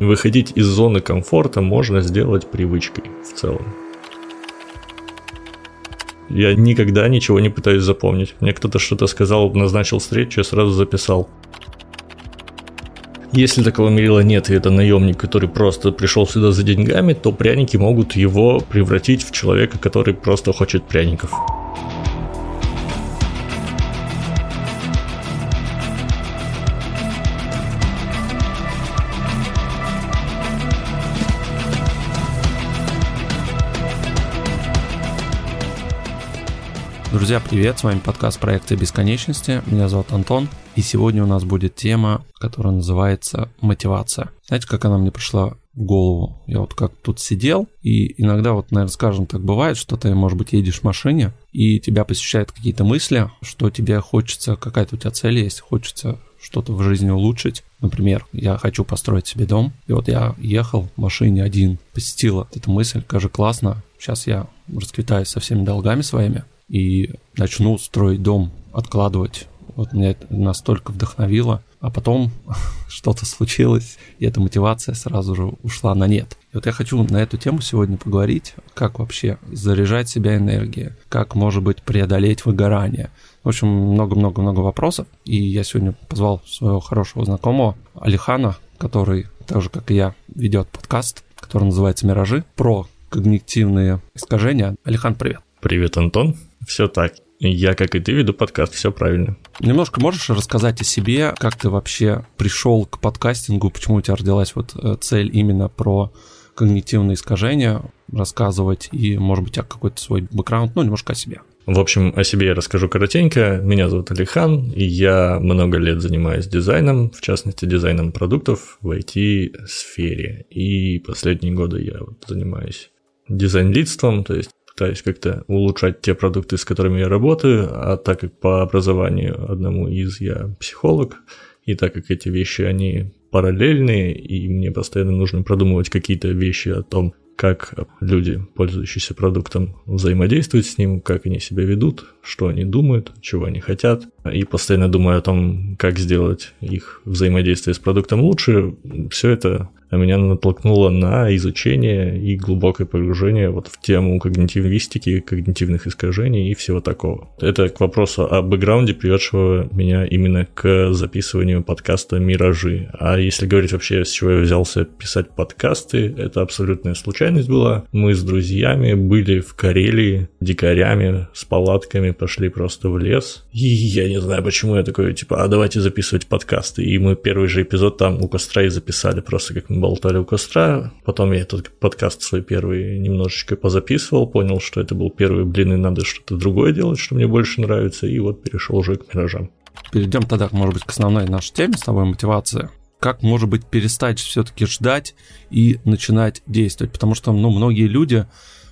Выходить из зоны комфорта можно сделать привычкой в целом. Я никогда ничего не пытаюсь запомнить. Мне кто-то что-то сказал, назначил встречу, я сразу записал. Если такого мерила нет, и это наемник, который просто пришел сюда за деньгами, то пряники могут его превратить в человека, который просто хочет пряников. Друзья, привет, с вами подкаст проекта Бесконечности, меня зовут Антон, и сегодня у нас будет тема, которая называется мотивация. Знаете, как она мне пришла в голову? Я вот как тут сидел, и иногда вот, наверное, скажем так, бывает, что ты, может быть, едешь в машине, и тебя посещают какие-то мысли, что тебе хочется, какая-то у тебя цель есть, хочется что-то в жизни улучшить. Например, я хочу построить себе дом, и вот я ехал в машине один, посетила эта мысль, как же классно, сейчас я расквитаюсь со всеми долгами своими, и начну строить дом, откладывать. Вот меня это настолько вдохновило. А потом что-то случилось, и эта мотивация сразу же ушла на нет. И вот я хочу на эту тему сегодня поговорить, как вообще заряжать себя энергией, как, может быть, преодолеть выгорание. В общем, много-много-много вопросов. И я сегодня позвал своего хорошего знакомого Алихана, который, так же как и я, ведет подкаст, который называется «Миражи», про когнитивные искажения. Алихан, привет. Привет, Антон. Все так. Я, как и ты, веду подкаст, все правильно. Немножко можешь рассказать о себе, как ты вообще пришел к подкастингу, почему у тебя родилась вот э, цель именно про когнитивные искажения рассказывать и, может быть, о какой-то свой бэкграунд, ну, немножко о себе. В общем, о себе я расскажу коротенько. Меня зовут Алихан, и я много лет занимаюсь дизайном, в частности, дизайном продуктов в IT-сфере. И последние годы я вот занимаюсь дизайн-лидством, то есть пытаюсь как-то улучшать те продукты, с которыми я работаю, а так как по образованию одному из я психолог, и так как эти вещи, они параллельные, и мне постоянно нужно продумывать какие-то вещи о том, как люди, пользующиеся продуктом, взаимодействуют с ним, как они себя ведут, что они думают, чего они хотят. И постоянно думаю о том, как сделать их взаимодействие с продуктом лучше. Все это меня натолкнуло на изучение и глубокое погружение вот в тему когнитивистики, когнитивных искажений и всего такого. Это к вопросу о бэкграунде, приведшего меня именно к записыванию подкаста «Миражи». А если говорить вообще, с чего я взялся писать подкасты, это абсолютная случайность была. Мы с друзьями были в Карелии дикарями с палатками, пошли просто в лес. И я не знаю, почему я такой, типа, а давайте записывать подкасты. И мы первый же эпизод там у костра и записали, просто как мы болтали у костра. Потом я этот подкаст свой первый немножечко позаписывал, понял, что это был первый, блин, и надо что-то другое делать, что мне больше нравится, и вот перешел уже к миражам. Перейдем тогда, может быть, к основной нашей теме с тобой мотивация. Как, может быть, перестать все-таки ждать и начинать действовать? Потому что, ну, многие люди,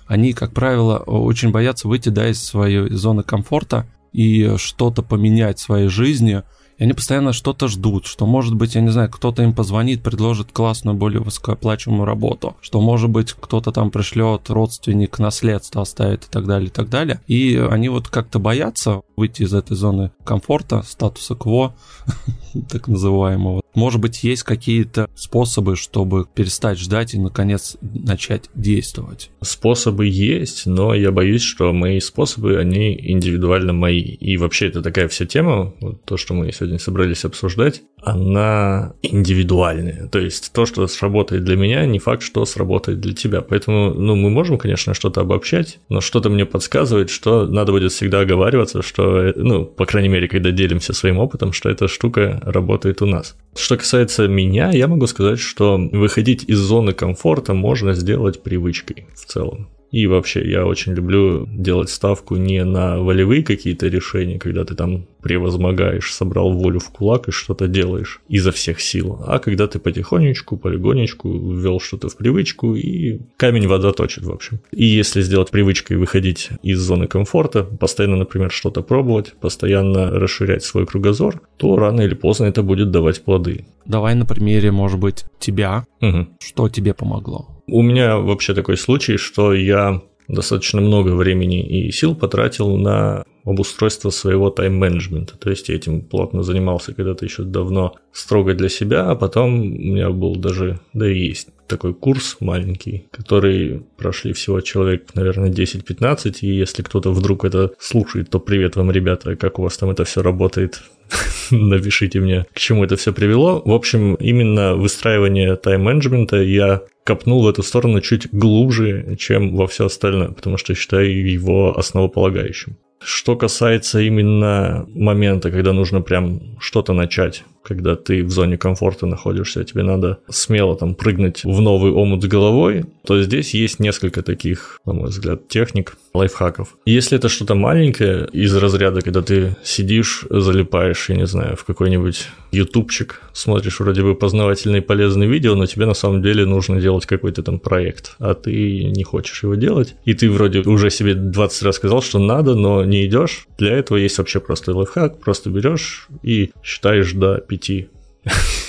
они, как правило, очень боятся выйти, да, из своей зоны комфорта и что-то поменять в своей жизни – и они постоянно что-то ждут, что, может быть, я не знаю, кто-то им позвонит, предложит классную, более высокооплачиваемую работу, что, может быть, кто-то там пришлет родственник наследство оставит и так далее, и так далее. И они вот как-то боятся выйти из этой зоны комфорта, статуса кво, так называемого. Может быть, есть какие-то способы, чтобы перестать ждать и, наконец, начать действовать? Способы есть, но я боюсь, что мои способы, они индивидуально мои. И вообще это такая вся тема, вот то, что мы сегодня собрались обсуждать, она индивидуальная. То есть то, что сработает для меня, не факт, что сработает для тебя. Поэтому, ну, мы можем, конечно, что-то обобщать, но что-то мне подсказывает, что надо будет всегда оговариваться, что, ну, по крайней мере, когда делимся своим опытом, что эта штука работает у нас. Что касается меня, я могу сказать, что выходить из зоны комфорта можно сделать привычкой в целом. И вообще я очень люблю делать ставку не на волевые какие-то решения, когда ты там превозмогаешь, собрал волю в кулак и что-то делаешь изо всех сил, а когда ты потихонечку, полигонечку ввел что-то в привычку и камень вода точит, в общем. И если сделать привычкой выходить из зоны комфорта, постоянно, например, что-то пробовать, постоянно расширять свой кругозор, то рано или поздно это будет давать плоды. Давай на примере, может быть, тебя. Угу. Что тебе помогло? У меня вообще такой случай, что я достаточно много времени и сил потратил на обустройство своего тайм-менеджмента. То есть я этим плотно занимался когда-то еще давно строго для себя, а потом у меня был даже, да и есть такой курс маленький, который прошли всего человек, наверное, 10-15, и если кто-то вдруг это слушает, то привет вам, ребята, как у вас там это все работает, напишите мне, к чему это все привело. В общем, именно выстраивание тайм-менеджмента я копнул в эту сторону чуть глубже, чем во все остальное, потому что считаю его основополагающим. Что касается именно момента, когда нужно прям что-то начать, когда ты в зоне комфорта находишься, тебе надо смело там прыгнуть в новый омут с головой, то здесь есть несколько таких, на мой взгляд, техник, лайфхаков. Если это что-то маленькое из разряда, когда ты сидишь, залипаешь, я не знаю, в какой-нибудь ютубчик, смотришь вроде бы познавательные полезные видео, но тебе на самом деле нужно делать какой-то там проект, а ты не хочешь его делать, и ты вроде уже себе 20 раз сказал, что надо, но не идешь, для этого есть вообще простой лайфхак, просто берешь и считаешь до 5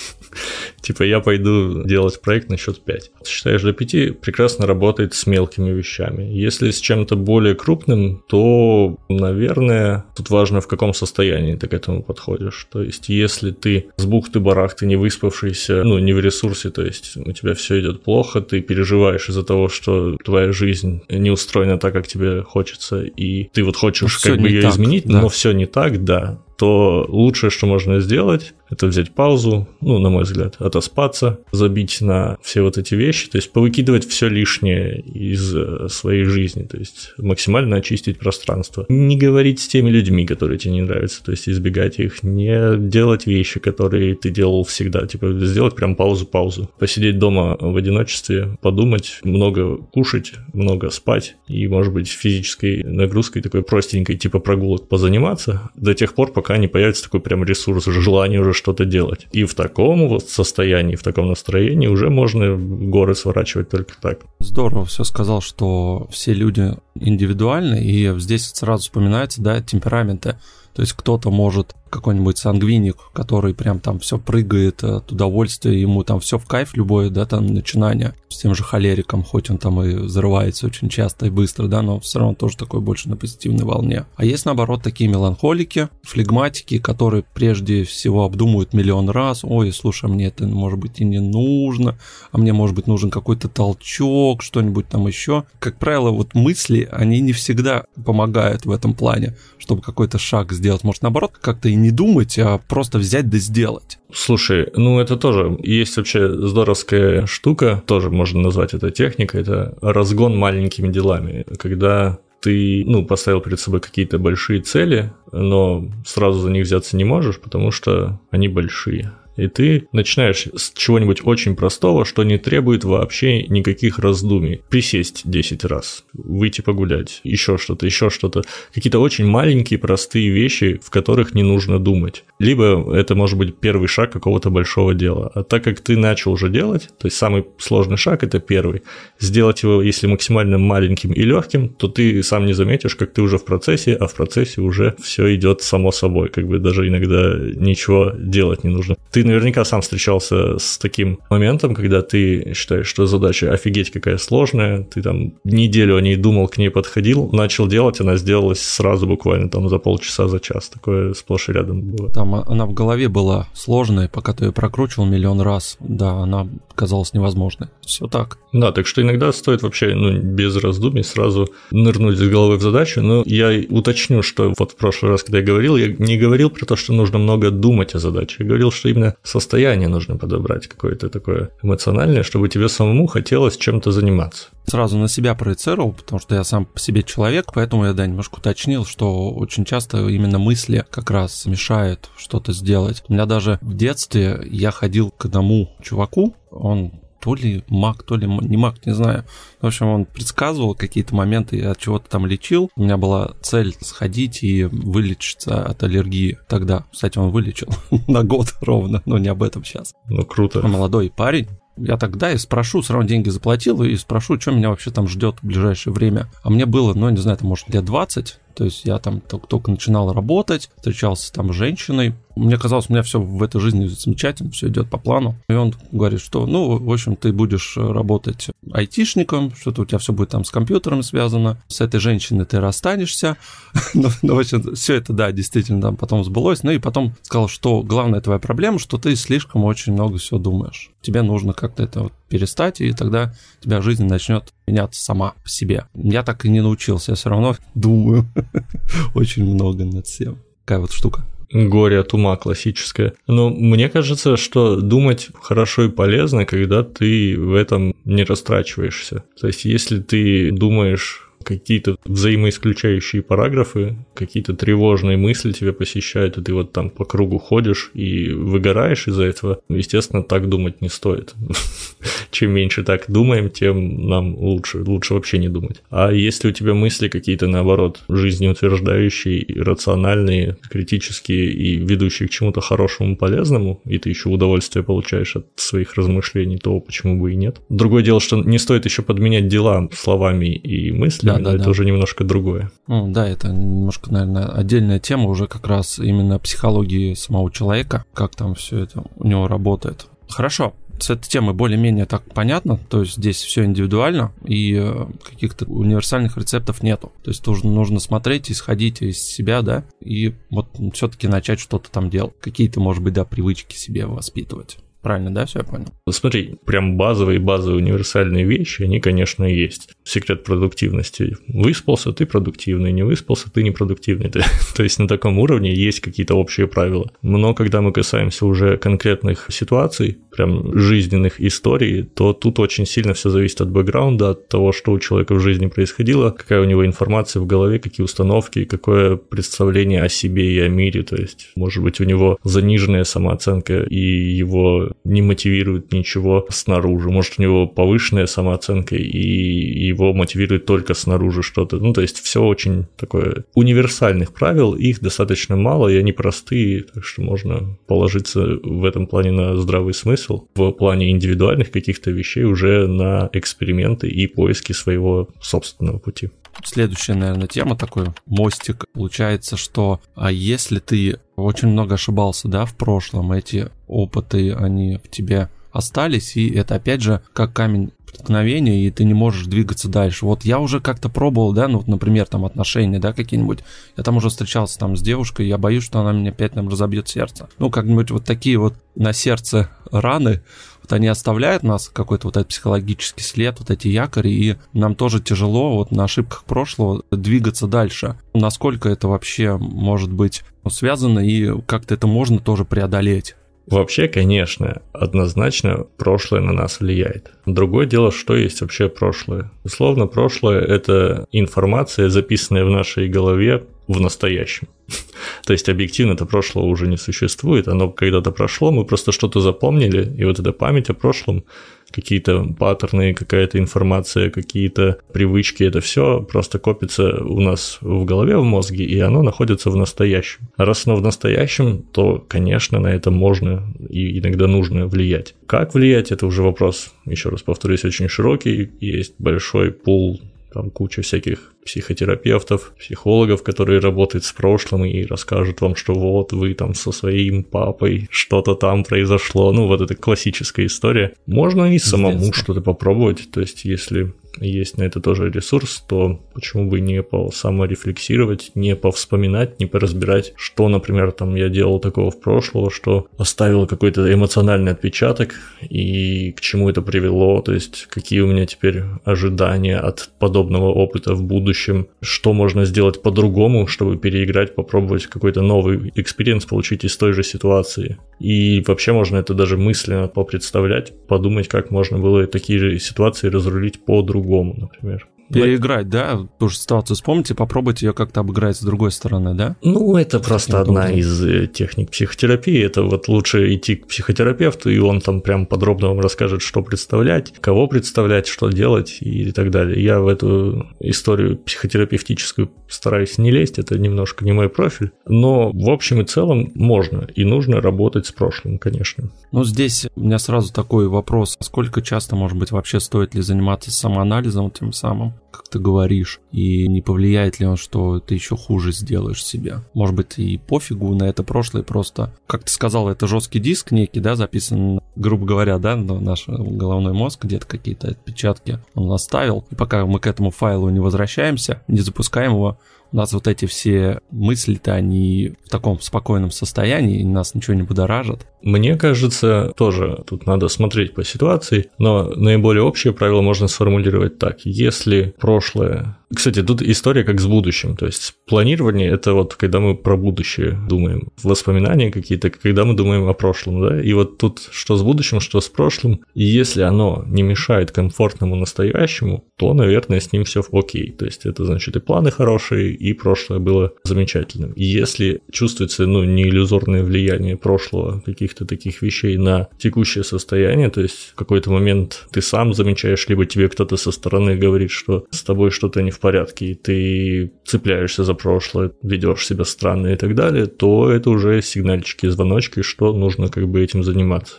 Типа я пойду делать проект на счет 5. Считаешь до 5 прекрасно работает с мелкими вещами. Если с чем-то более крупным, то, наверное, тут важно в каком состоянии ты к этому подходишь. То есть если ты с бухты-барахты не выспавшийся, ну не в ресурсе, то есть у тебя все идет плохо, ты переживаешь из-за того, что твоя жизнь не устроена так, как тебе хочется, и ты вот хочешь ну, как бы ее так, изменить, да. но все не так, да, то лучшее, что можно сделать, это взять паузу, ну, на мой взгляд, отоспаться, забить на все вот эти вещи, то есть повыкидывать все лишнее из э, своей жизни, то есть максимально очистить пространство. Не говорить с теми людьми, которые тебе не нравятся, то есть избегать их, не делать вещи, которые ты делал всегда, типа сделать прям паузу-паузу, посидеть дома в одиночестве, подумать, много кушать, много спать и, может быть, физической нагрузкой такой простенькой, типа прогулок позаниматься до тех пор, пока не появится такой прям ресурс, желание уже что-то делать. И в таком вот состоянии, в таком настроении уже можно горы сворачивать только так. Здорово все сказал, что все люди индивидуальны, и здесь сразу вспоминается, да, темпераменты. То есть кто-то может какой-нибудь сангвиник, который прям там все прыгает от удовольствия, ему там все в кайф, любое, да, там начинание с тем же холериком, хоть он там и взрывается очень часто и быстро, да, но все равно тоже такой больше на позитивной волне. А есть, наоборот, такие меланхолики, флегматики, которые прежде всего обдумывают миллион раз, ой, слушай, мне это, может быть, и не нужно, а мне, может быть, нужен какой-то толчок, что-нибудь там еще. Как правило, вот мысли, они не всегда помогают в этом плане, чтобы какой-то шаг сделать. Может, наоборот, как-то и не думать, а просто взять да сделать. Слушай, ну это тоже есть вообще здоровская штука, тоже можно назвать это техникой, это разгон маленькими делами, когда ты, ну, поставил перед собой какие-то большие цели, но сразу за них взяться не можешь, потому что они большие. И ты начинаешь с чего-нибудь очень простого, что не требует вообще никаких раздумий. Присесть 10 раз, выйти погулять, еще что-то, еще что-то. Какие-то очень маленькие, простые вещи, в которых не нужно думать. Либо это может быть первый шаг какого-то большого дела. А так как ты начал уже делать, то есть самый сложный шаг это первый, сделать его, если максимально маленьким и легким, то ты сам не заметишь, как ты уже в процессе, а в процессе уже все идет само собой, как бы даже иногда ничего делать не нужно. Ты наверняка сам встречался с таким моментом, когда ты считаешь, что задача офигеть какая сложная, ты там неделю о ней думал, к ней подходил, начал делать, она сделалась сразу буквально там за полчаса, за час. Такое сплошь и рядом было. Там она в голове была сложная, пока ты ее прокручивал миллион раз, да, она казалась невозможной. Все так. Да, так что иногда стоит вообще ну, без раздумий сразу нырнуть с головы в задачу, но я уточню, что вот в прошлый раз, когда я говорил, я не говорил про то, что нужно много думать о задаче, я говорил, что именно состояние нужно подобрать какое-то такое эмоциональное, чтобы тебе самому хотелось чем-то заниматься. Сразу на себя проецировал, потому что я сам по себе человек, поэтому я, да, немножко уточнил, что очень часто именно мысли как раз мешают что-то сделать. У меня даже в детстве я ходил к одному чуваку, он то ли маг, то ли не маг, не знаю. В общем, он предсказывал какие-то моменты, я от чего-то там лечил. У меня была цель сходить и вылечиться от аллергии тогда. Кстати, он вылечил на год ровно, но не об этом сейчас. Ну, круто. Молодой парень, я тогда и спрошу, все равно деньги заплатил, и спрошу, что меня вообще там ждет в ближайшее время. А мне было, ну, не знаю, там, может, лет 20, то есть я там только, только начинал работать, встречался там с женщиной, Мне казалось, у меня все в этой жизни замечательно, все идет по плану. И он говорит, что, ну, в общем, ты будешь работать айтишником, что-то у тебя все будет там с компьютером связано, с этой женщиной ты расстанешься. ну, ну, в общем, все это, да, действительно там потом сбылось. Ну и потом сказал, что главная твоя проблема, что ты слишком очень много всего думаешь. Тебе нужно как-то это вот перестать, и тогда тебя жизнь начнет меняться сама по себе. Я так и не научился, я все равно думаю очень много над всем. Такая вот штука горе от ума классическое. Но мне кажется, что думать хорошо и полезно, когда ты в этом не растрачиваешься. То есть, если ты думаешь какие-то взаимоисключающие параграфы, какие-то тревожные мысли тебя посещают, и ты вот там по кругу ходишь и выгораешь из-за этого, естественно, так думать не стоит. Чем меньше так думаем, тем нам лучше, лучше вообще не думать. А если у тебя мысли какие-то, наоборот, жизнеутверждающие, рациональные, критические и ведущие к чему-то хорошему, полезному, и ты еще удовольствие получаешь от своих размышлений, то почему бы и нет. Другое дело, что не стоит еще подменять дела словами и мыслями, да, да, это да. уже немножко другое. Ну, да, это немножко, наверное, отдельная тема уже как раз именно психологии самого человека, как там все это у него работает. Хорошо, с этой темой более-менее так понятно, то есть здесь все индивидуально и э, каких-то универсальных рецептов нету. То есть нужно, нужно смотреть, исходить из себя, да, и вот все-таки начать что-то там делать. Какие-то, может быть, да, привычки себе воспитывать. Правильно, да, все я понял? Смотри, прям базовые, базовые универсальные вещи, они, конечно, есть. Секрет продуктивности. Выспался, ты продуктивный, не выспался, ты непродуктивный. То есть на таком уровне есть какие-то общие правила. Но когда мы касаемся уже конкретных ситуаций, прям жизненных историй, то тут очень сильно все зависит от бэкграунда, от того, что у человека в жизни происходило, какая у него информация в голове, какие установки, какое представление о себе и о мире. То есть, может быть, у него заниженная самооценка и его не мотивирует ничего снаружи. Может, у него повышенная самооценка, и его мотивирует только снаружи что-то. Ну, то есть все очень такое универсальных правил, их достаточно мало, и они простые, так что можно положиться в этом плане на здравый смысл. В плане индивидуальных каких-то вещей уже на эксперименты и поиски своего собственного пути. Следующая, наверное, тема такой мостик. Получается, что а если ты очень много ошибался, да, в прошлом, эти опыты, они в тебе остались, и это опять же как камень преткновения, и ты не можешь двигаться дальше. Вот я уже как-то пробовал, да, ну, вот, например, там отношения, да, какие-нибудь. Я там уже встречался там с девушкой, я боюсь, что она мне опять там разобьет сердце. Ну, как-нибудь вот такие вот на сердце раны, вот они оставляют нас какой-то вот этот психологический след, вот эти якори, и нам тоже тяжело вот на ошибках прошлого двигаться дальше. Насколько это вообще может быть связано и как-то это можно тоже преодолеть? Вообще, конечно, однозначно прошлое на нас влияет. Другое дело, что есть вообще прошлое. Условно, прошлое – это информация, записанная в нашей голове в настоящем. То есть объективно это прошлого уже не существует, оно когда-то прошло, мы просто что-то запомнили, и вот эта память о прошлом, какие-то паттерны, какая-то информация, какие-то привычки, это все просто копится у нас в голове, в мозге, и оно находится в настоящем. А раз оно в настоящем, то, конечно, на это можно и иногда нужно влиять. Как влиять, это уже вопрос, еще раз повторюсь, очень широкий, есть большой пул там куча всяких психотерапевтов, психологов, которые работают с прошлым и расскажут вам, что вот вы там со своим папой что-то там произошло. Ну, вот это классическая история. Можно и самому что-то попробовать. То есть, если есть на это тоже ресурс, то почему бы не саморефлексировать, не повспоминать, не поразбирать, что, например, там я делал такого в прошлом, что оставило какой-то эмоциональный отпечаток и к чему это привело, то есть какие у меня теперь ожидания от подобного опыта в будущем, что можно сделать по-другому, чтобы переиграть, попробовать какой-то новый experience получить из той же ситуации. И вообще можно это даже мысленно попредставлять, подумать, как можно было такие же ситуации разрулить по-другому, например переиграть, да, ту же ситуацию вспомните, попробуйте ее как-то обыграть с другой стороны, да? Ну, это просто одна из э, техник психотерапии. Это вот лучше идти к психотерапевту, и он там прям подробно вам расскажет, что представлять, кого представлять, что делать и так далее. Я в эту историю психотерапевтическую стараюсь не лезть, это немножко не мой профиль, но в общем и целом можно и нужно работать с прошлым, конечно. Ну, здесь у меня сразу такой вопрос, сколько часто, может быть, вообще стоит ли заниматься самоанализом тем самым? Как ты говоришь, и не повлияет ли он, что ты еще хуже сделаешь себе. Может быть, и пофигу на это прошлое, просто, как ты сказал, это жесткий диск некий, да, записан, грубо говоря, да, наш головной мозг, где-то какие-то отпечатки он оставил, и пока мы к этому файлу не возвращаемся, не запускаем его, у нас вот эти все мысли-то, они в таком спокойном состоянии, и нас ничего не будоражит. Мне кажется, тоже тут надо смотреть по ситуации, но наиболее общее правило можно сформулировать так. Если прошлое кстати, тут история как с будущим. То есть планирование – это вот когда мы про будущее думаем. Воспоминания какие-то, когда мы думаем о прошлом, да? И вот тут что с будущим, что с прошлым. И если оно не мешает комфортному настоящему, то, наверное, с ним все окей. То есть это значит и планы хорошие, и прошлое было замечательным. И если чувствуется, ну, не иллюзорное влияние прошлого, каких-то таких вещей на текущее состояние, то есть в какой-то момент ты сам замечаешь, либо тебе кто-то со стороны говорит, что с тобой что-то не в порядке, и ты цепляешься за прошлое, ведешь себя странно и так далее, то это уже сигнальчики, звоночки, что нужно как бы этим заниматься.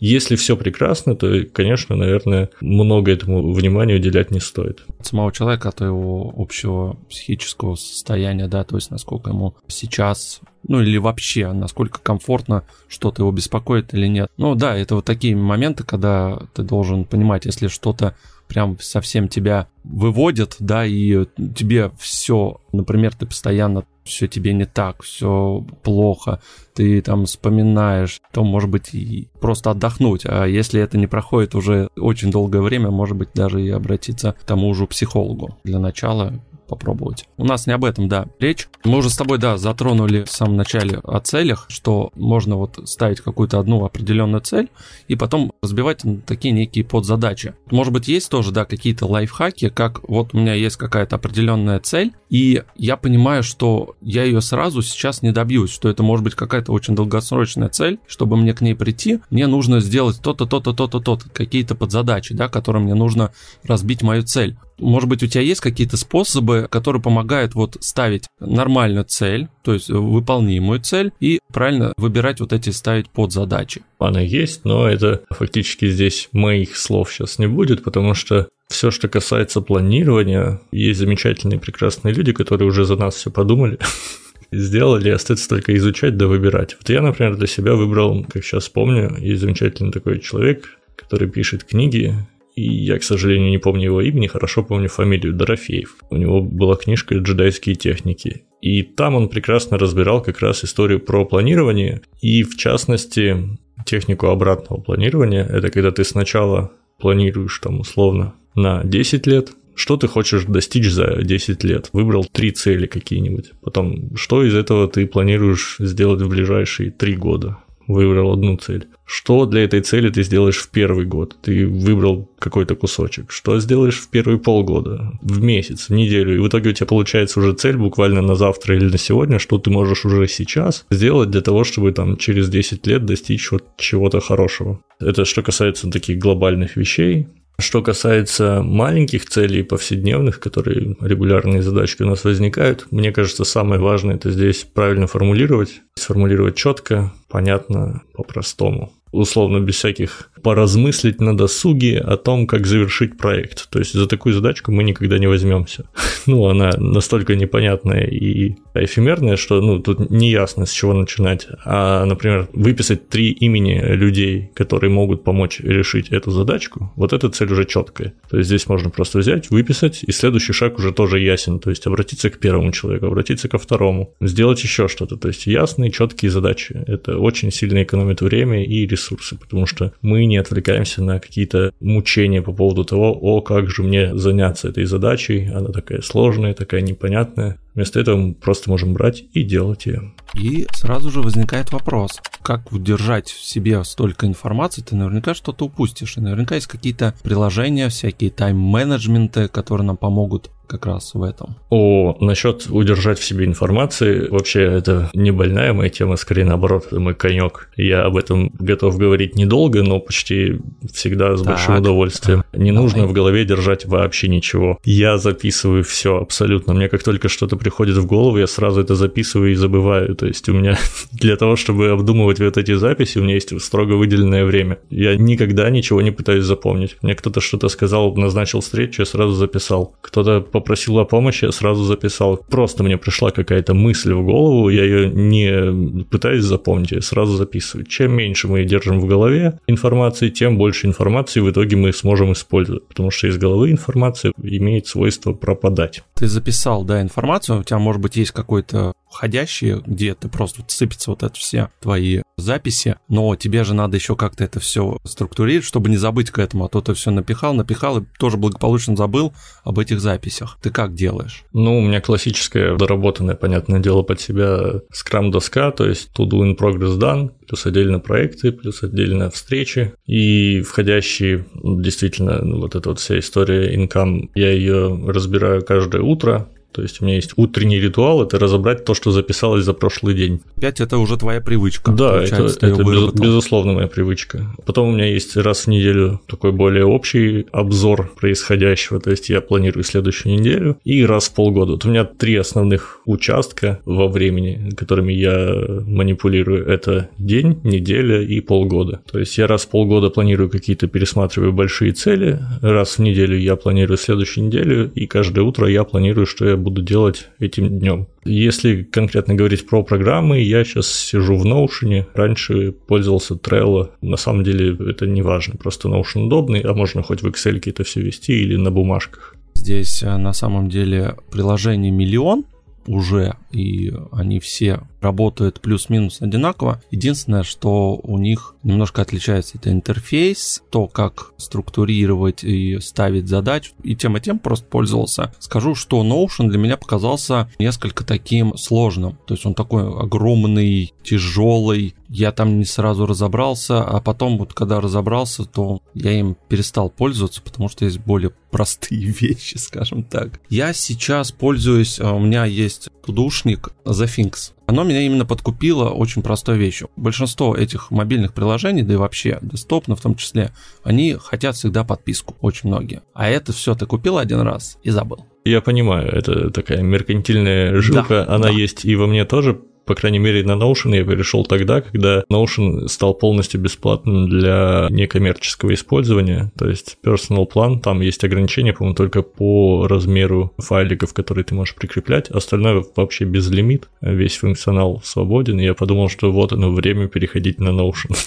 Если все прекрасно, то, конечно, наверное, много этому внимания уделять не стоит. Самого человека, от его общего психического состояния, да, то есть насколько ему сейчас ну или вообще, насколько комфортно что-то его беспокоит или нет. Ну да, это вот такие моменты, когда ты должен понимать, если что-то прям совсем тебя выводит, да, и тебе все, например, ты постоянно все тебе не так, все плохо, ты там вспоминаешь, то может быть и просто отдохнуть. А если это не проходит уже очень долгое время, может быть даже и обратиться к тому же психологу. Для начала попробовать. У нас не об этом, да, речь. Мы уже с тобой, да, затронули в самом начале о целях, что можно вот ставить какую-то одну определенную цель и потом разбивать такие некие подзадачи. Может быть, есть тоже, да, какие-то лайфхаки, как вот у меня есть какая-то определенная цель, и я понимаю, что я ее сразу сейчас не добьюсь, что это может быть какая-то очень долгосрочная цель, чтобы мне к ней прийти, мне нужно сделать то-то, то-то, то-то, то-то, какие-то подзадачи, да, которые мне нужно разбить мою цель. Может быть, у тебя есть какие-то способы, которые помогают вот ставить нормальную цель, то есть выполнимую цель, и правильно выбирать вот эти ставить под задачи? Она есть, но это фактически здесь моих слов сейчас не будет, потому что все, что касается планирования, есть замечательные прекрасные люди, которые уже за нас все подумали сделали, остается только изучать да выбирать. Вот я, например, для себя выбрал, как сейчас помню, есть замечательный такой человек, который пишет книги, и я, к сожалению, не помню его имени, хорошо помню фамилию Дорофеев. У него была книжка «Джедайские техники». И там он прекрасно разбирал как раз историю про планирование, и в частности технику обратного планирования. Это когда ты сначала планируешь там условно на 10 лет, что ты хочешь достичь за 10 лет? Выбрал три цели какие-нибудь. Потом, что из этого ты планируешь сделать в ближайшие три года? Выбрал одну цель. Что для этой цели ты сделаешь в первый год? Ты выбрал какой-то кусочек. Что сделаешь в первые полгода, в месяц, в неделю? И в итоге у тебя получается уже цель буквально на завтра или на сегодня, что ты можешь уже сейчас сделать для того, чтобы там через 10 лет достичь вот чего-то хорошего. Это что касается таких глобальных вещей. Что касается маленьких целей повседневных, которые регулярные задачки у нас возникают, мне кажется, самое важное это здесь правильно формулировать, сформулировать четко, понятно, по-простому условно без всяких поразмыслить на досуге о том, как завершить проект. То есть за такую задачку мы никогда не возьмемся. ну, она настолько непонятная и эфемерная, что ну, тут не ясно, с чего начинать. А, например, выписать три имени людей, которые могут помочь решить эту задачку, вот эта цель уже четкая. То есть здесь можно просто взять, выписать, и следующий шаг уже тоже ясен. То есть обратиться к первому человеку, обратиться ко второму, сделать еще что-то. То есть ясные, четкие задачи. Это очень сильно экономит время и ресурсы ресурсы, потому что мы не отвлекаемся на какие-то мучения по поводу того, о, как же мне заняться этой задачей, она такая сложная, такая непонятная. Вместо этого мы просто можем брать и делать ее. И сразу же возникает вопрос, как удержать в себе столько информации, ты наверняка что-то упустишь. И наверняка есть какие-то приложения, всякие тайм-менеджменты, которые нам помогут как раз в этом. О, насчет удержать в себе информации, вообще это не больная моя тема, скорее наоборот, это мой конек. Я об этом готов говорить недолго, но почти всегда с так, большим удовольствием. Не давай. нужно в голове держать вообще ничего. Я записываю все абсолютно. Мне как только что-то приходит в голову, я сразу это записываю и забываю. То есть у меня для того, чтобы обдумывать вот эти записи, у меня есть строго выделенное время. Я никогда ничего не пытаюсь запомнить. Мне кто-то что-то сказал, назначил встречу, я сразу записал. Кто-то попросил о помощи, сразу записал. Просто мне пришла какая-то мысль в голову, я ее не пытаюсь запомнить, я сразу записываю. Чем меньше мы держим в голове информации, тем больше информации в итоге мы сможем использовать, потому что из головы информация имеет свойство пропадать. Ты записал, да, информацию, у тебя, может быть, есть какой-то входящие, где ты просто сыпется вот это все твои записи, но тебе же надо еще как-то это все структурировать, чтобы не забыть к этому, а то ты все напихал, напихал и тоже благополучно забыл об этих записях. Ты как делаешь? Ну, у меня классическая доработанная, понятное дело, под себя скрам-доска, то есть to do in progress done, плюс отдельно проекты, плюс отдельно встречи и входящие, действительно, вот эта вот вся история income, я ее разбираю каждое утро, то есть у меня есть утренний ритуал, это разобрать то, что записалось за прошлый день. Опять это уже твоя привычка. Да, это, это без, безусловно моя привычка. Потом у меня есть раз в неделю такой более общий обзор происходящего, то есть я планирую следующую неделю, и раз в полгода. Вот у меня три основных участка во времени, которыми я манипулирую. Это день, неделя и полгода. То есть я раз в полгода планирую какие-то, пересматриваю большие цели, раз в неделю я планирую следующую неделю, и каждое утро я планирую, что я буду делать этим днем. Если конкретно говорить про программы, я сейчас сижу в Notion, раньше пользовался Trello. На самом деле это не важно, просто Notion удобный, а можно хоть в Excel это все вести или на бумажках. Здесь э, на самом деле приложений миллион, уже, и они все работают плюс-минус одинаково. Единственное, что у них немножко отличается, это интерфейс, то, как структурировать и ставить задачи, и тем и тем просто пользовался. Скажу, что Notion для меня показался несколько таким сложным. То есть он такой огромный, тяжелый, я там не сразу разобрался, а потом вот когда разобрался, то я им перестал пользоваться, потому что есть более простые вещи, скажем так. Я сейчас пользуюсь, а, у меня есть тудушник The Things. Оно меня именно подкупило очень простой вещью. Большинство этих мобильных приложений, да и вообще десктопно в том числе, они хотят всегда подписку, очень многие. А это все ты купил один раз и забыл. Я понимаю, это такая меркантильная жилка, да, она да. есть и во мне тоже, по крайней мере, на Notion я перешел тогда, когда Notion стал полностью бесплатным для некоммерческого использования. То есть Personal Plan, там есть ограничения, по-моему, только по размеру файликов, которые ты можешь прикреплять. Остальное вообще без лимит. Весь функционал свободен. И я подумал, что вот оно время переходить на Notion.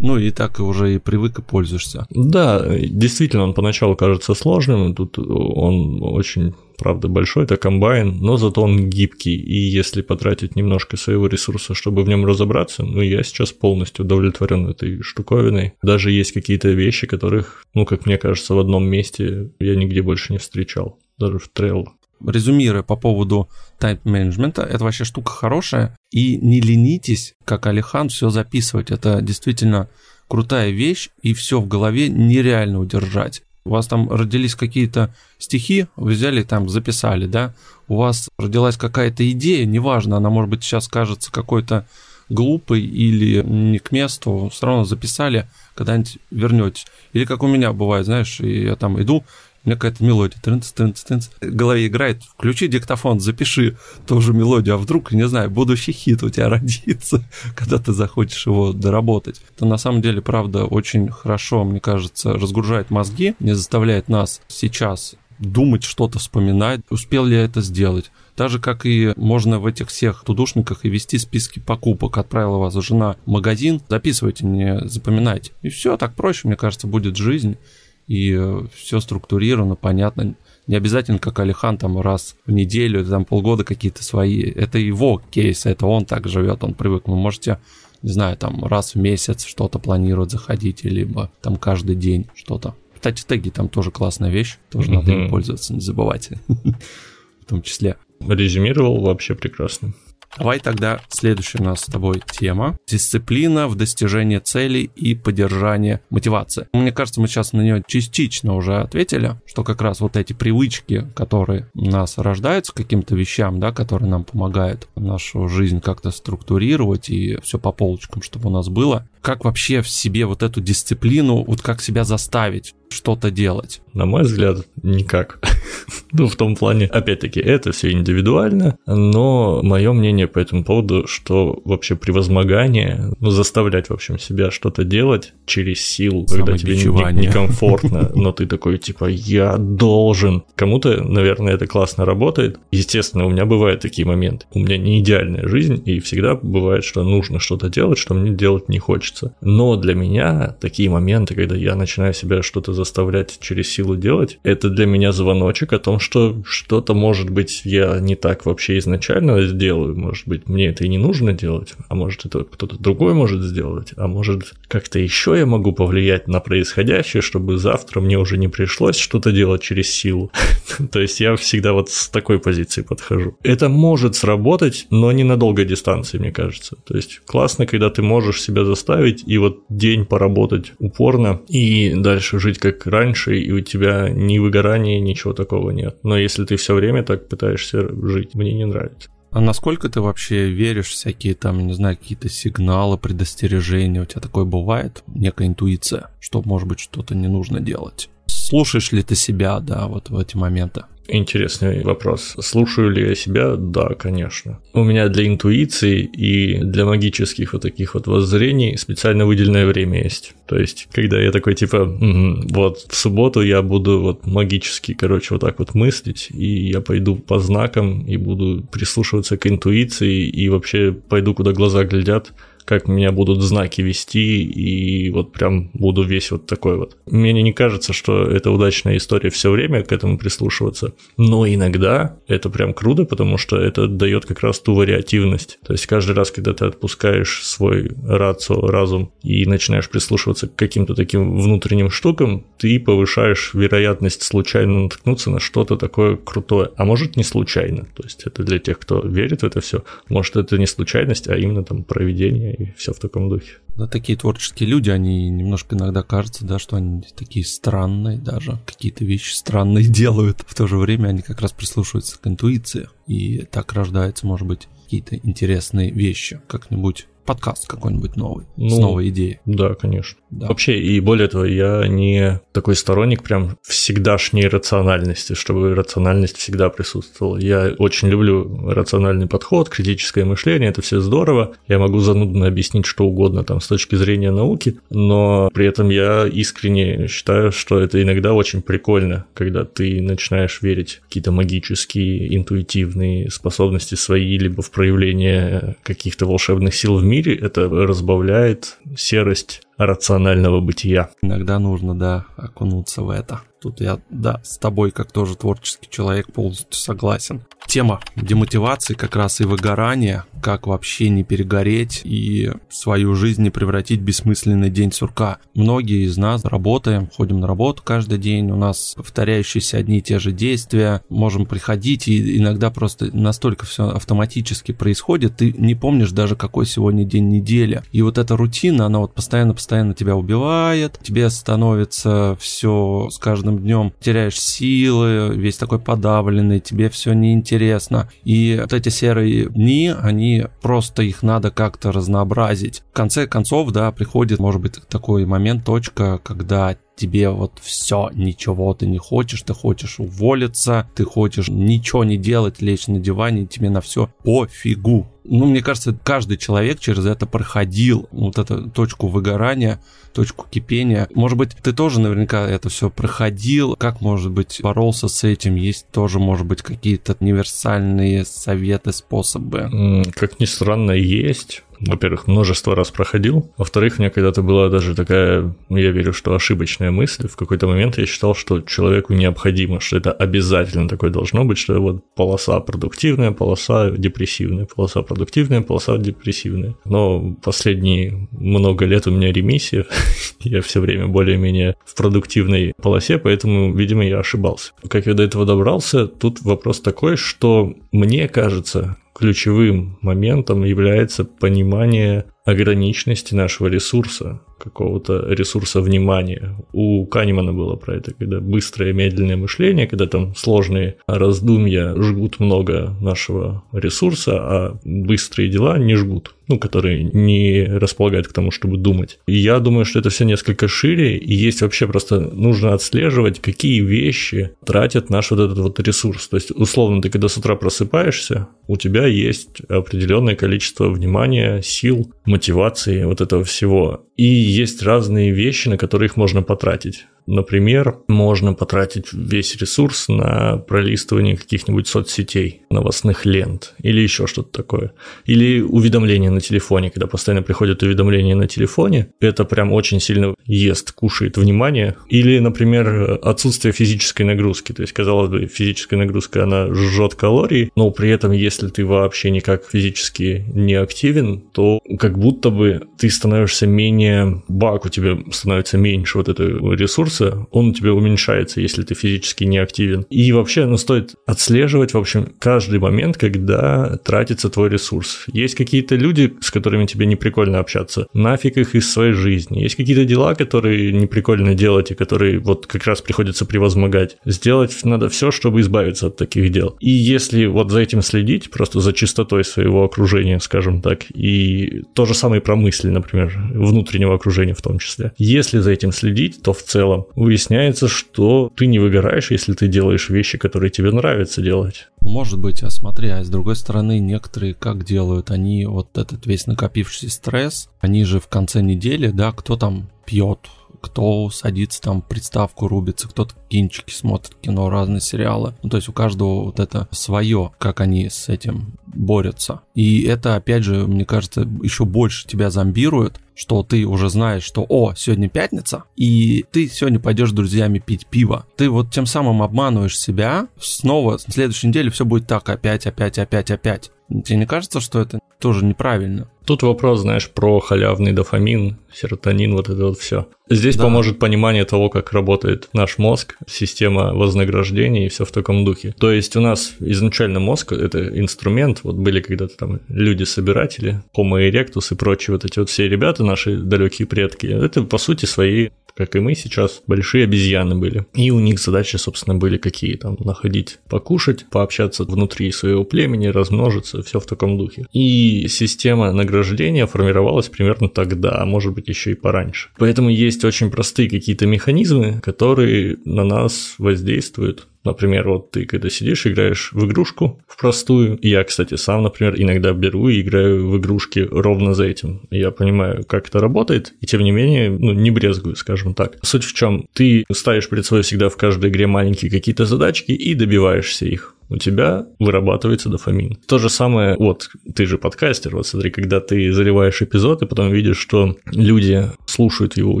Ну и так уже и привык и пользуешься. Да, действительно, он поначалу кажется сложным, тут он очень, правда, большой, это комбайн, но зато он гибкий, и если потратить немножко своего ресурса, чтобы в нем разобраться, ну я сейчас полностью удовлетворен этой штуковиной. Даже есть какие-то вещи, которых, ну, как мне кажется, в одном месте я нигде больше не встречал, даже в Trello резюмируя по поводу тайм-менеджмента, это вообще штука хорошая. И не ленитесь, как Алихан, все записывать. Это действительно крутая вещь, и все в голове нереально удержать. У вас там родились какие-то стихи, вы взяли там, записали, да? У вас родилась какая-то идея, неважно, она может быть сейчас кажется какой-то глупой или не к месту, все равно записали, когда-нибудь вернетесь. Или как у меня бывает, знаешь, я там иду, у меня какая-то мелодия, тынц, тынц, тынц, в голове играет, включи диктофон, запиши тоже мелодию, а вдруг, не знаю, будущий хит у тебя родится, когда ты захочешь его доработать. Это на самом деле, правда, очень хорошо, мне кажется, разгружает мозги, не заставляет нас сейчас думать, что-то вспоминать, успел ли я это сделать. Так же, как и можно в этих всех тудушниках и вести списки покупок. Отправила вас жена в магазин, записывайте, не запоминайте. И все, так проще, мне кажется, будет жизнь и э, все структурировано, понятно. Не обязательно, как Алихан, там раз в неделю, там полгода какие-то свои. Это его кейс, это он так живет, он привык. Вы можете, не знаю, там раз в месяц что-то планировать, заходить, либо там каждый день что-то. Кстати, теги там тоже классная вещь, тоже надо им пользоваться, не забывайте. В том числе. Резюмировал вообще прекрасно. Давай тогда следующая у нас с тобой тема. Дисциплина в достижении целей и поддержание мотивации. Мне кажется, мы сейчас на нее частично уже ответили, что как раз вот эти привычки, которые у нас рождаются каким-то вещам, да, которые нам помогают нашу жизнь как-то структурировать и все по полочкам, чтобы у нас было. Как вообще в себе вот эту дисциплину, вот как себя заставить что-то делать? На мой взгляд, никак. ну, в том плане, опять-таки, это все индивидуально, но мое мнение по этому поводу, что вообще превозмогание, ну, заставлять, в общем, себя что-то делать через силу, когда тебе не, некомфортно, но ты такой, типа, я должен. Кому-то, наверное, это классно работает. Естественно, у меня бывают такие моменты. У меня не идеальная жизнь, и всегда бывает, что нужно что-то делать, что мне делать не хочется. Но для меня такие моменты, когда я начинаю себя что-то заставлять через силу делать, это для меня звоночек о том, что что-то, может быть, я не так вообще изначально сделаю, может быть, мне это и не нужно делать, а может, это кто-то другой может сделать, а может, как-то еще я могу повлиять на происходящее, чтобы завтра мне уже не пришлось что-то делать через силу. То есть я всегда вот с такой позиции подхожу. Это может сработать, но не на долгой дистанции, мне кажется. То есть классно, когда ты можешь себя заставить и вот день поработать упорно и дальше жить как раньше, и у тебя ни выгорания, ничего такого нет. Но если ты все время так пытаешься жить, мне не нравится. А насколько ты вообще веришь всякие там, не знаю, какие-то сигналы, предостережения? У тебя такое бывает? Некая интуиция, что, может быть, что-то не нужно делать? Слушаешь ли ты себя, да, вот в эти моменты? Интересный вопрос. Слушаю ли я себя? Да, конечно. У меня для интуиции и для магических вот таких вот воззрений специально выделенное время есть. То есть, когда я такой типа, угу, вот в субботу я буду вот магически, короче, вот так вот мыслить, и я пойду по знакам и буду прислушиваться к интуиции и вообще пойду, куда глаза глядят, как меня будут знаки вести, и вот прям буду весь вот такой вот. Мне не кажется, что это удачная история все время к этому прислушиваться, но иногда это прям круто, потому что это дает как раз ту вариативность. То есть каждый раз, когда ты отпускаешь свой рацио, разум и начинаешь прислушиваться к каким-то таким внутренним штукам, ты повышаешь вероятность случайно наткнуться на что-то такое крутое. А может не случайно. То есть это для тех, кто верит в это все. Может это не случайность, а именно там проведение и все в таком духе. Да, такие творческие люди, они немножко иногда кажется, да, что они такие странные даже, какие-то вещи странные делают. В то же время они как раз прислушиваются к интуиции, и так рождаются, может быть, какие-то интересные вещи. Как-нибудь подкаст какой-нибудь новый, ну, с новой идеей. Да, конечно. Да. Вообще, и более того, я не такой сторонник прям всегдашней рациональности, чтобы рациональность всегда присутствовала. Я очень люблю рациональный подход, критическое мышление, это все здорово. Я могу занудно объяснить что угодно там с точки зрения науки, но при этом я искренне считаю, что это иногда очень прикольно, когда ты начинаешь верить в какие-то магические, интуитивные способности свои, либо в проявление каких-то волшебных сил в мире, это разбавляет серость рационального бытия. Иногда нужно, да, окунуться в это. Тут я, да, с тобой, как тоже творческий человек, полностью согласен. Тема демотивации как раз и выгорания, как вообще не перегореть и свою жизнь не превратить в бессмысленный день сурка. Многие из нас работаем, ходим на работу каждый день, у нас повторяющиеся одни и те же действия, можем приходить, и иногда просто настолько все автоматически происходит, ты не помнишь даже, какой сегодня день недели. И вот эта рутина, она вот постоянно-постоянно тебя убивает, тебе становится все с каждым днем, теряешь силы, весь такой подавленный, тебе все неинтересно. И вот эти серые дни, они просто их надо как-то разнообразить. В конце концов, да, приходит, может быть, такой момент, точка, когда тебе вот все, ничего ты не хочешь, ты хочешь уволиться, ты хочешь ничего не делать, лечь на диване, тебе на все пофигу. Ну, мне кажется, каждый человек через это проходил, вот эту точку выгорания, точку кипения. Может быть, ты тоже наверняка это все проходил. Как, может быть, боролся с этим? Есть тоже, может быть, какие-то универсальные советы, способы? Как ни странно, есть во-первых, множество раз проходил. Во-вторых, у меня когда-то была даже такая, я верю, что ошибочная мысль. В какой-то момент я считал, что человеку необходимо, что это обязательно такое должно быть, что вот полоса продуктивная, полоса депрессивная, полоса продуктивная, полоса депрессивная. Но последние много лет у меня ремиссия, я все время более-менее в продуктивной полосе, поэтому, видимо, я ошибался. Как я до этого добрался, тут вопрос такой, что мне кажется, ключевым моментом является понимание ограниченности нашего ресурса, какого-то ресурса внимания. У Канемана было про это, когда быстрое медленное мышление, когда там сложные раздумья жгут много нашего ресурса, а быстрые дела не жгут ну, которые не располагают к тому, чтобы думать. И я думаю, что это все несколько шире, и есть вообще просто нужно отслеживать, какие вещи тратят наш вот этот вот ресурс. То есть, условно, ты когда с утра просыпаешься, у тебя есть определенное количество внимания, сил, мотивации, вот этого всего. И есть разные вещи, на которые их можно потратить. Например, можно потратить весь ресурс на пролистывание каких-нибудь соцсетей, новостных лент или еще что-то такое. Или уведомления на телефоне, когда постоянно приходят уведомления на телефоне, это прям очень сильно ест, кушает внимание. Или, например, отсутствие физической нагрузки. То есть, казалось бы, физическая нагрузка, она жжет калории, но при этом, если ты вообще никак физически не активен, то как будто бы ты становишься менее, бак у тебя становится меньше вот этого ресурса, он у тебя уменьшается, если ты физически не активен. И вообще, ну, стоит отслеживать, в общем, каждый момент, когда тратится твой ресурс. Есть какие-то люди, с которыми тебе не прикольно общаться, нафиг их из своей жизни. Есть какие-то дела, которые не прикольно делать и которые вот как раз приходится превозмогать. Сделать надо все, чтобы избавиться от таких дел. И если вот за этим следить, просто за чистотой своего окружения, скажем так, и то же самое про мысли, например, внутреннего окружения в том числе. Если за этим следить, то в целом выясняется, что ты не выгораешь, если ты делаешь вещи, которые тебе нравится делать. Может быть, а смотри, а с другой стороны, некоторые как делают? Они вот этот весь накопившийся стресс, они же в конце недели, да, кто там пьет, кто садится там приставку рубится, кто-то кинчики смотрит, кино, разные сериалы. Ну, то есть у каждого вот это свое, как они с этим борются. И это, опять же, мне кажется, еще больше тебя зомбирует, что ты уже знаешь, что о, сегодня пятница, и ты сегодня пойдешь с друзьями пить пиво. Ты вот тем самым обманываешь себя, снова в следующей неделе все будет так, опять, опять, опять, опять. Тебе не кажется, что это тоже неправильно? Тут вопрос, знаешь, про халявный дофамин, серотонин, вот это вот все. Здесь да. поможет понимание того, как работает наш мозг, система вознаграждения и все в таком духе. То есть у нас изначально мозг – это инструмент, вот были когда-то там люди-собиратели, Homo erectus и прочие вот эти вот все ребята, наши далекие предки, это по сути свои как и мы сейчас, большие обезьяны были. И у них задачи, собственно, были какие там находить, покушать, пообщаться внутри своего племени, размножиться, все в таком духе. И система награждения формировалась примерно тогда, а может быть еще и пораньше. Поэтому есть очень простые какие-то механизмы, которые на нас воздействуют Например, вот ты когда сидишь, играешь в игрушку в простую. Я, кстати, сам, например, иногда беру и играю в игрушки ровно за этим. Я понимаю, как это работает, и тем не менее, ну, не брезгую, скажем так. Суть в чем? Ты ставишь перед собой всегда в каждой игре маленькие какие-то задачки и добиваешься их у тебя вырабатывается дофамин. То же самое, вот, ты же подкастер, вот смотри, когда ты заливаешь эпизод, и потом видишь, что люди слушают его, у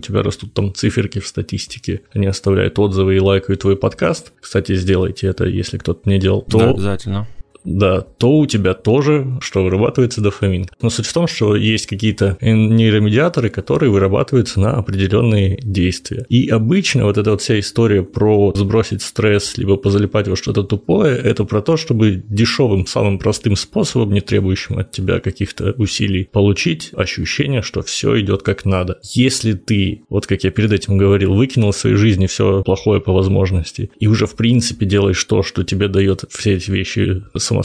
тебя растут там циферки в статистике, они оставляют отзывы и лайкают твой подкаст. Кстати, сделайте это, если кто-то не делал, то... Да, обязательно да, то у тебя тоже, что вырабатывается дофамин. Но суть в том, что есть какие-то нейромедиаторы, которые вырабатываются на определенные действия. И обычно вот эта вот вся история про сбросить стресс, либо позалипать во что-то тупое, это про то, чтобы дешевым, самым простым способом, не требующим от тебя каких-то усилий, получить ощущение, что все идет как надо. Если ты, вот как я перед этим говорил, выкинул в своей жизни все плохое по возможности, и уже в принципе делаешь то, что тебе дает все эти вещи самостоятельно,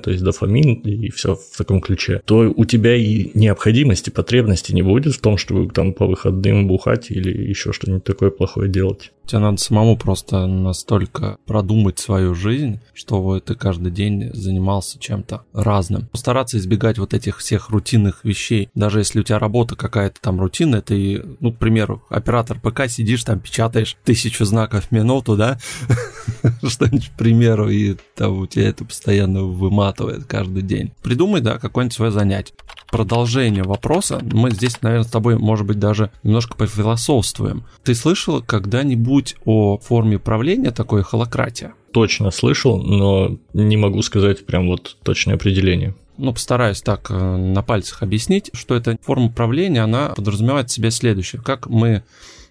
то есть дофамин и все в таком ключе, то у тебя и необходимости, потребности не будет в том, чтобы там по выходным бухать или еще что-нибудь такое плохое делать. Тебе надо самому просто настолько продумать свою жизнь, чтобы ты каждый день занимался чем-то разным. Постараться избегать вот этих всех рутинных вещей. Даже если у тебя работа какая-то там рутинная, ты, ну, к примеру, оператор ПК, сидишь там, печатаешь тысячу знаков в минуту, да, что-нибудь, к примеру, и там у тебя это постоянно выматывает каждый день. Придумай, да, какое-нибудь свое занятие продолжение вопроса, мы здесь, наверное, с тобой, может быть, даже немножко пофилософствуем. Ты слышал когда-нибудь о форме правления такой холократия? Точно слышал, но не могу сказать прям вот точное определение ну, постараюсь так э, на пальцах объяснить, что эта форма правления, она подразумевает в себе следующее. Как мы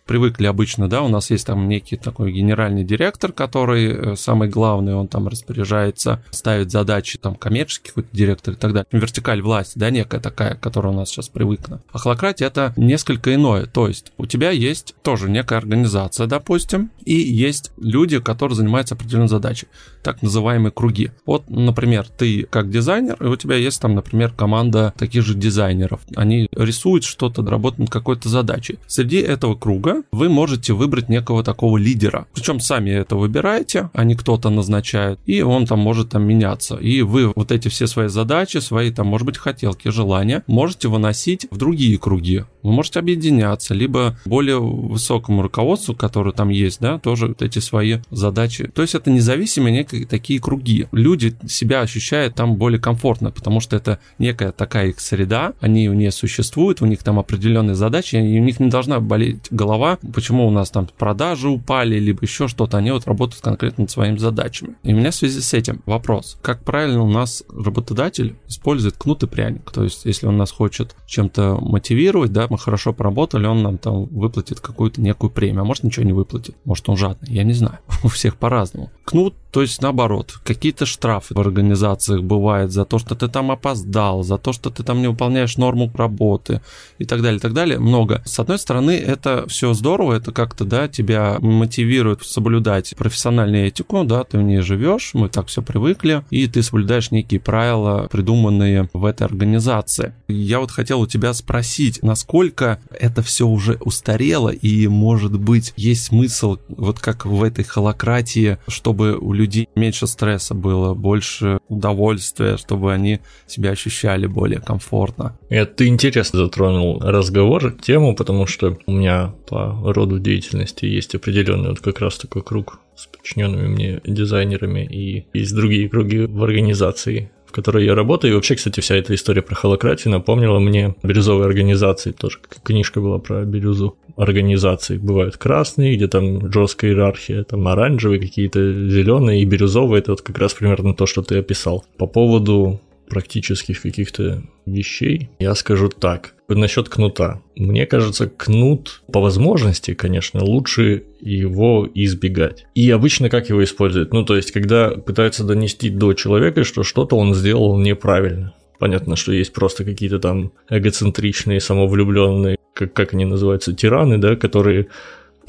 привыкли обычно, да, у нас есть там некий такой генеральный директор, который э, самый главный, он там распоряжается, ставит задачи, там, коммерческий какой-то директор и так далее. Вертикаль власти, да, некая такая, которая у нас сейчас привыкла. А холократия это несколько иное, то есть у тебя есть тоже некая организация, допустим, и есть люди, которые занимаются определенной задачей, так называемые круги. Вот, например, ты как дизайнер, и у тебя есть там, например, команда таких же дизайнеров. Они рисуют что-то, работают над какой-то задачей. Среди этого круга вы можете выбрать некого такого лидера. Причем сами это выбираете, а не кто-то назначает, и он там может там меняться. И вы вот эти все свои задачи, свои там, может быть, хотелки, желания можете выносить в другие круги. Вы можете объединяться, либо более высокому руководству, который там есть, да, тоже вот эти свои задачи. То есть это независимые некие такие круги. Люди себя ощущают там более комфортно, потому что это некая такая их среда, они в ней существуют, у них там определенные задачи, и у них не должна болеть голова, почему у нас там продажи упали, либо еще что-то, они вот работают конкретно над своими задачами. И у меня в связи с этим вопрос, как правильно у нас работодатель использует кнут и пряник, то есть если он нас хочет чем-то мотивировать, да, мы хорошо поработали, он нам там выплатит какую-то некую премию, а может ничего не выплатит, может он жадный, я не знаю, у всех по-разному. Кнут, то есть наоборот, какие-то штрафы в организациях бывают за то, что ты там опоздал, за то, что ты там не выполняешь норму работы и так далее, и так далее, много. С одной стороны, это все здорово, это как-то, да, тебя мотивирует соблюдать профессиональную этику, да, ты в ней живешь, мы так все привыкли, и ты соблюдаешь некие правила, придуманные в этой организации. Я вот хотел у тебя спросить, насколько это все уже устарело, и, может быть, есть смысл, вот как в этой холократии, чтобы у людей меньше стресса было, больше удовольствия, чтобы они себя ощущали более комфортно. Это ты интересно затронул разговор, тему, потому что у меня по роду деятельности есть определенный вот как раз такой круг с подчиненными мне дизайнерами и есть другие круги в организации, в которой я работаю. И вообще, кстати, вся эта история про холократию напомнила мне бирюзовые организации. Тоже книжка была про бирюзу организаций. Бывают красные, где там жесткая иерархия, там оранжевые, какие-то зеленые и бирюзовые. Это вот как раз примерно то, что ты описал. По поводу практических каких-то вещей, я скажу так. Насчет кнута. Мне кажется, кнут по возможности, конечно, лучше его избегать. И обычно как его используют? Ну, то есть, когда пытаются донести до человека, что что-то он сделал неправильно. Понятно, что есть просто какие-то там эгоцентричные, самовлюбленные, как, как они называются, тираны, да, которые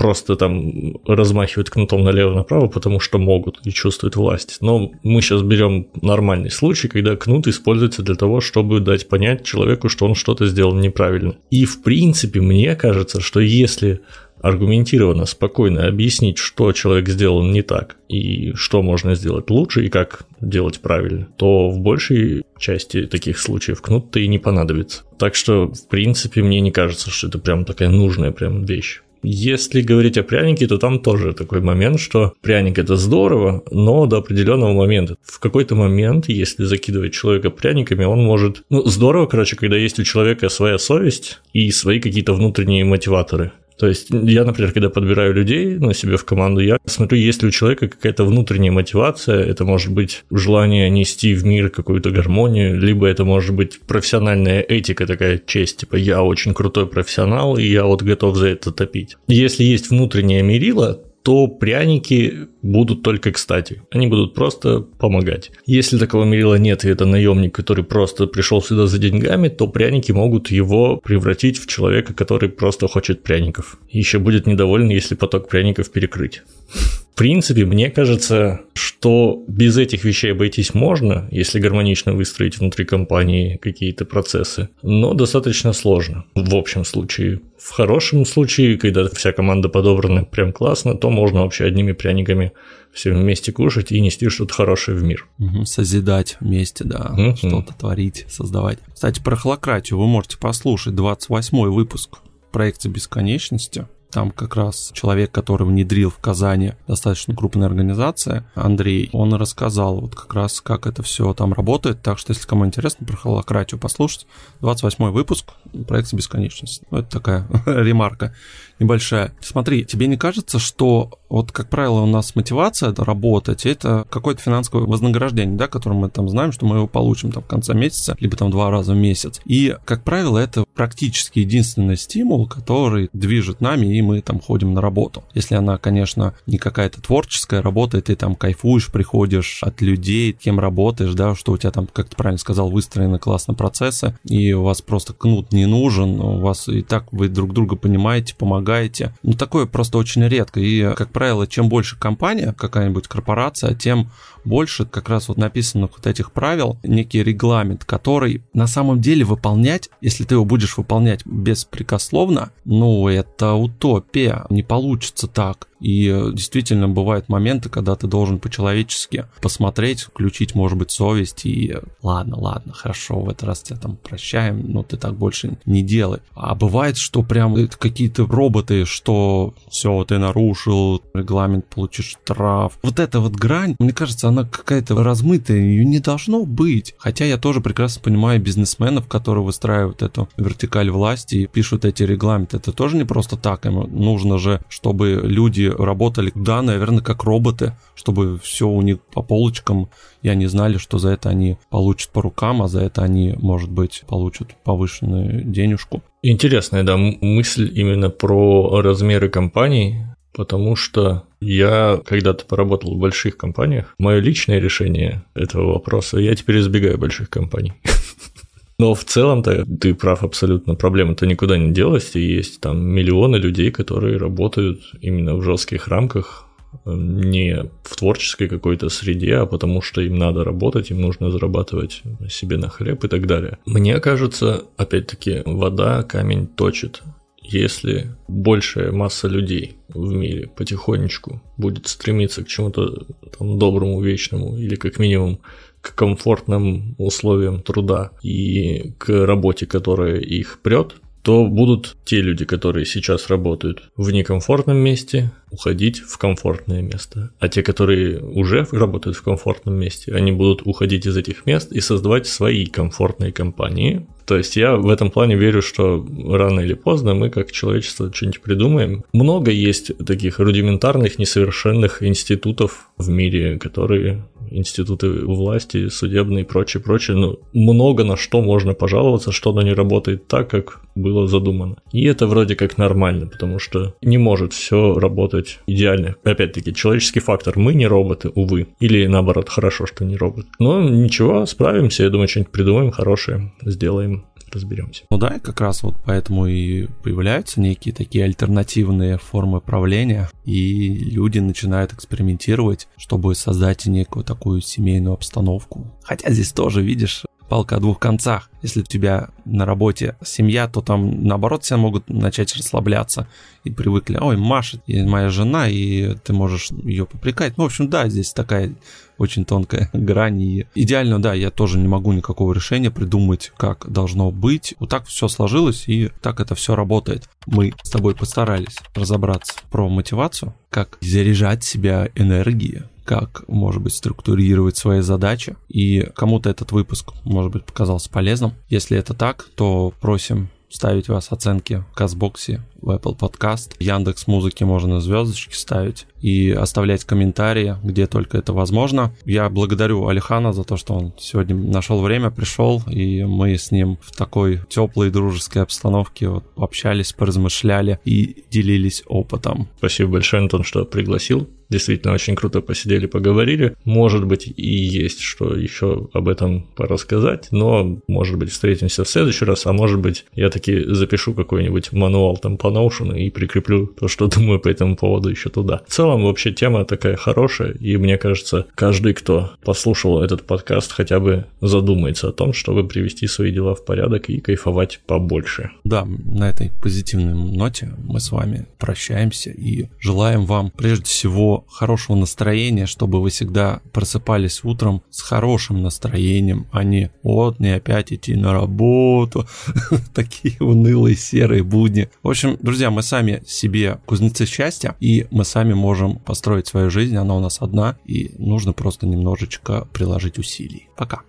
просто там размахивают кнутом налево-направо, потому что могут и чувствуют власть. Но мы сейчас берем нормальный случай, когда кнут используется для того, чтобы дать понять человеку, что он что-то сделал неправильно. И в принципе, мне кажется, что если аргументированно, спокойно объяснить, что человек сделал не так и что можно сделать лучше и как делать правильно, то в большей части таких случаев кнут-то и не понадобится. Так что, в принципе, мне не кажется, что это прям такая нужная прям вещь. Если говорить о прянике, то там тоже такой момент, что пряник это здорово, но до определенного момента. В какой-то момент, если закидывать человека пряниками, он может... Ну, здорово, короче, когда есть у человека своя совесть и свои какие-то внутренние мотиваторы. То есть я, например, когда подбираю людей на себе в команду, я смотрю, есть ли у человека какая-то внутренняя мотивация. Это может быть желание нести в мир какую-то гармонию, либо это может быть профессиональная этика, такая честь, типа я очень крутой профессионал, и я вот готов за это топить. Если есть внутреннее мерило, то пряники будут только кстати. Они будут просто помогать. Если такого мерила нет, и это наемник, который просто пришел сюда за деньгами, то пряники могут его превратить в человека, который просто хочет пряников. Еще будет недоволен, если поток пряников перекрыть. В принципе, мне кажется, что без этих вещей обойтись можно, если гармонично выстроить внутри компании какие-то процессы, но достаточно сложно в общем случае. В хорошем случае, когда вся команда подобрана прям классно, то можно вообще одними пряниками все вместе кушать и нести что-то хорошее в мир. Угу, созидать вместе, да, угу. что-то творить, создавать. Кстати, про холократию вы можете послушать 28 выпуск проекта бесконечности. Там как раз человек, который внедрил в Казани достаточно крупная организация, Андрей, он рассказал вот как раз, как это все там работает. Так что, если кому интересно про холократию послушать, 28 выпуск проекта бесконечности. Ну, это такая ремарка небольшая. Смотри, тебе не кажется, что вот, как правило, у нас мотивация работать, это какое-то финансовое вознаграждение, да, которое мы там знаем, что мы его получим там в конце месяца, либо там два раза в месяц. И, как правило, это практически единственный стимул, который движет нами и мы там ходим на работу. Если она, конечно, не какая-то творческая работа, и ты там кайфуешь, приходишь от людей, кем работаешь, да, что у тебя там, как ты правильно сказал, выстроены классно процессы, и у вас просто кнут не нужен, у вас и так вы друг друга понимаете, помогаете. Ну, такое просто очень редко. И, как правило, чем больше компания, какая-нибудь корпорация, тем больше как раз вот написанных вот этих правил, некий регламент, который на самом деле выполнять, если ты его будешь выполнять беспрекословно, ну, это утопия, не получится так. И действительно бывают моменты, когда ты должен по-человечески посмотреть, включить, может быть, совесть и ладно, ладно, хорошо, в этот раз тебя там прощаем, но ты так больше не делай. А бывает, что прям какие-то роботы, что все, ты нарушил регламент, получишь штраф. Вот эта вот грань, мне кажется, она какая-то размытая, ее не должно быть. Хотя я тоже прекрасно понимаю бизнесменов, которые выстраивают эту вертикаль власти и пишут эти регламенты. Это тоже не просто так, им нужно же, чтобы люди работали, да, наверное, как роботы, чтобы все у них по полочкам, и они знали, что за это они получат по рукам, а за это они, может быть, получат повышенную денежку. Интересная, да, мысль именно про размеры компаний, потому что я когда-то поработал в больших компаниях. Мое личное решение этого вопроса, я теперь избегаю больших компаний. Но в целом-то ты прав абсолютно, проблема-то никуда не делась, и есть там миллионы людей, которые работают именно в жестких рамках, не в творческой какой-то среде, а потому что им надо работать, им нужно зарабатывать себе на хлеб и так далее. Мне кажется, опять-таки, вода камень точит. Если большая масса людей в мире потихонечку будет стремиться к чему-то там доброму, вечному или как минимум к комфортным условиям труда и к работе, которая их прет, то будут те люди, которые сейчас работают в некомфортном месте, уходить в комфортное место. А те, которые уже работают в комфортном месте, они будут уходить из этих мест и создавать свои комфортные компании. То есть я в этом плане верю, что рано или поздно мы как человечество что-нибудь придумаем. Много есть таких рудиментарных, несовершенных институтов в мире, которые институты власти, судебные и прочее, прочее. Ну, много на что можно пожаловаться, что оно не работает так, как было задумано. И это вроде как нормально, потому что не может все работать идеально. Опять-таки, человеческий фактор. Мы не роботы, увы. Или наоборот, хорошо, что не робот. Но ничего, справимся. Я думаю, что-нибудь придумаем хорошее, сделаем разберемся. Ну да, и как раз вот поэтому и появляются некие такие альтернативные формы правления, и люди начинают экспериментировать, чтобы создать некую такую семейную обстановку. Хотя здесь тоже, видишь, палка о двух концах. Если у тебя на работе семья, то там наоборот все могут начать расслабляться и привыкли, ой, Маша, и моя жена, и ты можешь ее попрекать. Ну, в общем, да, здесь такая очень тонкая грань. И идеально, да, я тоже не могу никакого решения придумать, как должно быть. Вот так все сложилось, и так это все работает. Мы с тобой постарались разобраться про мотивацию, как заряжать себя энергией, как, может быть, структурировать свои задачи. И кому-то этот выпуск, может быть, показался полезным. Если это так, то просим ставить вас оценки в Казбоксе, в Apple Podcast, Яндекс Музыки можно звездочки ставить и оставлять комментарии, где только это возможно. Я благодарю Алихана за то, что он сегодня нашел время, пришел, и мы с ним в такой теплой дружеской обстановке вот общались, поразмышляли и делились опытом. Спасибо большое, Антон, что пригласил. Действительно, очень круто посидели, поговорили. Может быть, и есть что еще об этом порассказать, но, может быть, встретимся в следующий раз, а может быть, я таки запишу какой-нибудь мануал там по Notion и прикреплю то, что думаю по этому поводу еще туда. В целом, вообще, тема такая хорошая, и мне кажется, каждый, кто послушал этот подкаст, хотя бы задумается о том, чтобы привести свои дела в порядок и кайфовать побольше. Да, на этой позитивной ноте мы с вами прощаемся и желаем вам прежде всего хорошего настроения, чтобы вы всегда просыпались утром с хорошим настроением, а не вот мне опять идти на работу, такие унылые серые будни. В общем, друзья, мы сами себе кузнецы счастья, и мы сами можем построить свою жизнь, она у нас одна, и нужно просто немножечко приложить усилий. Пока.